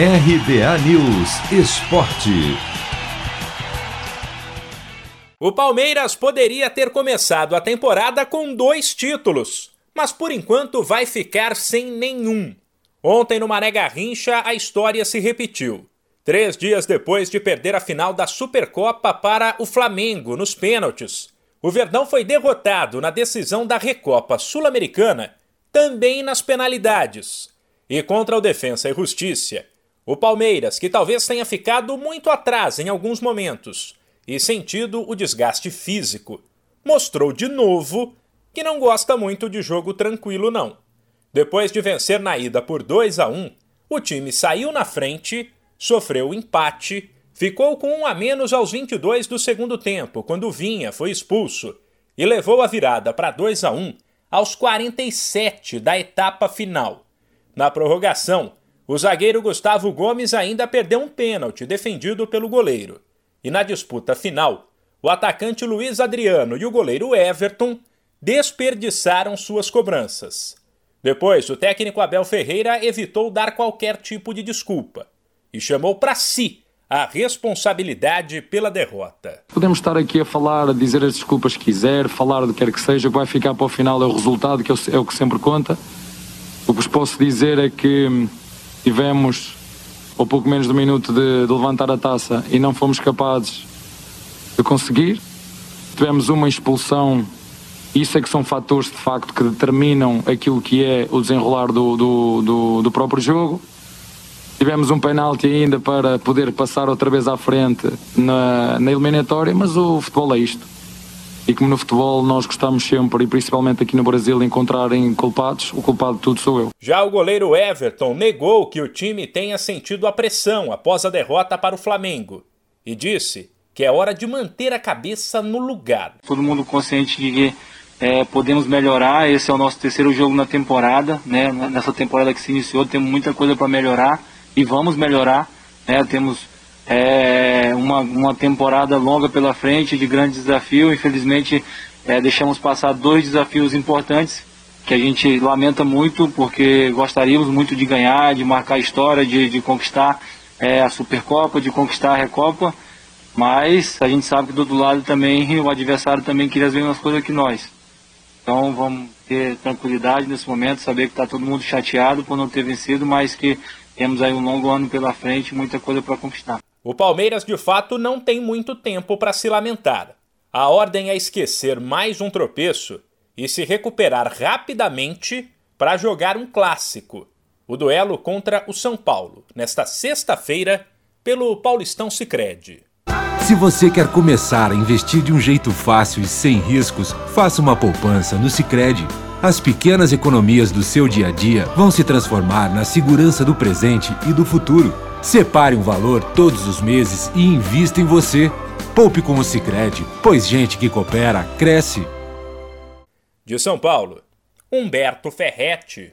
RBA News Esporte. O Palmeiras poderia ter começado a temporada com dois títulos, mas por enquanto vai ficar sem nenhum. Ontem no Mané Garrincha a história se repetiu. Três dias depois de perder a final da Supercopa para o Flamengo nos pênaltis, o Verdão foi derrotado na decisão da Recopa Sul-Americana, também nas penalidades. E contra o Defensa e Justiça, o Palmeiras, que talvez tenha ficado muito atrás em alguns momentos e sentido o desgaste físico, mostrou de novo que não gosta muito de jogo tranquilo, não. Depois de vencer na ida por 2 a 1, o time saiu na frente, sofreu empate, ficou com um a menos aos 22 do segundo tempo, quando Vinha foi expulso, e levou a virada para 2 a 1 aos 47 da etapa final. Na prorrogação, o zagueiro Gustavo Gomes ainda perdeu um pênalti defendido pelo goleiro. E na disputa final, o atacante Luiz Adriano e o goleiro Everton desperdiçaram suas cobranças. Depois, o técnico Abel Ferreira evitou dar qualquer tipo de desculpa e chamou para si a responsabilidade pela derrota. Podemos estar aqui a falar, a dizer as desculpas que quiser, falar do que quer que seja, o que vai ficar para o final é o resultado, que é o que sempre conta. O que vos posso dizer é que tivemos ou pouco menos de um minuto de, de, levantar a taça e não fomos capazes de conseguir. Tivemos uma expulsão, isso é que são fatores de facto que determinam aquilo que é o desenrolar do, do, do, do próprio jogo. Tivemos um penalti ainda para poder passar outra vez à frente na, na eliminatória, mas o futebol é isto e como no futebol nós gostamos sempre, e principalmente aqui no Brasil, encontrarem culpados, o culpado de tudo sou eu. Já o goleiro Everton negou que o time tenha sentido a pressão após a derrota para o Flamengo e disse que é hora de manter a cabeça no lugar. Todo mundo consciente de que é, podemos melhorar, esse é o nosso terceiro jogo na temporada, né? nessa temporada que se iniciou, temos muita coisa para melhorar e vamos melhorar, né? temos é uma, uma temporada longa pela frente, de grande desafio. Infelizmente, é, deixamos passar dois desafios importantes que a gente lamenta muito, porque gostaríamos muito de ganhar, de marcar história, de, de conquistar é, a Supercopa, de conquistar a Recopa. Mas a gente sabe que do outro lado também o adversário também queria as mesmas coisas que nós. Então vamos ter tranquilidade nesse momento, saber que está todo mundo chateado por não ter vencido, mas que temos aí um longo ano pela frente, muita coisa para conquistar. O Palmeiras, de fato, não tem muito tempo para se lamentar. A ordem é esquecer mais um tropeço e se recuperar rapidamente para jogar um clássico, o duelo contra o São Paulo, nesta sexta-feira, pelo Paulistão Sicredi. Se você quer começar a investir de um jeito fácil e sem riscos, faça uma poupança no Sicredi. As pequenas economias do seu dia a dia vão se transformar na segurança do presente e do futuro. Separe um valor todos os meses e invista em você. Poupe com o Sicredi, pois gente que coopera cresce. De São Paulo, Humberto Ferretti.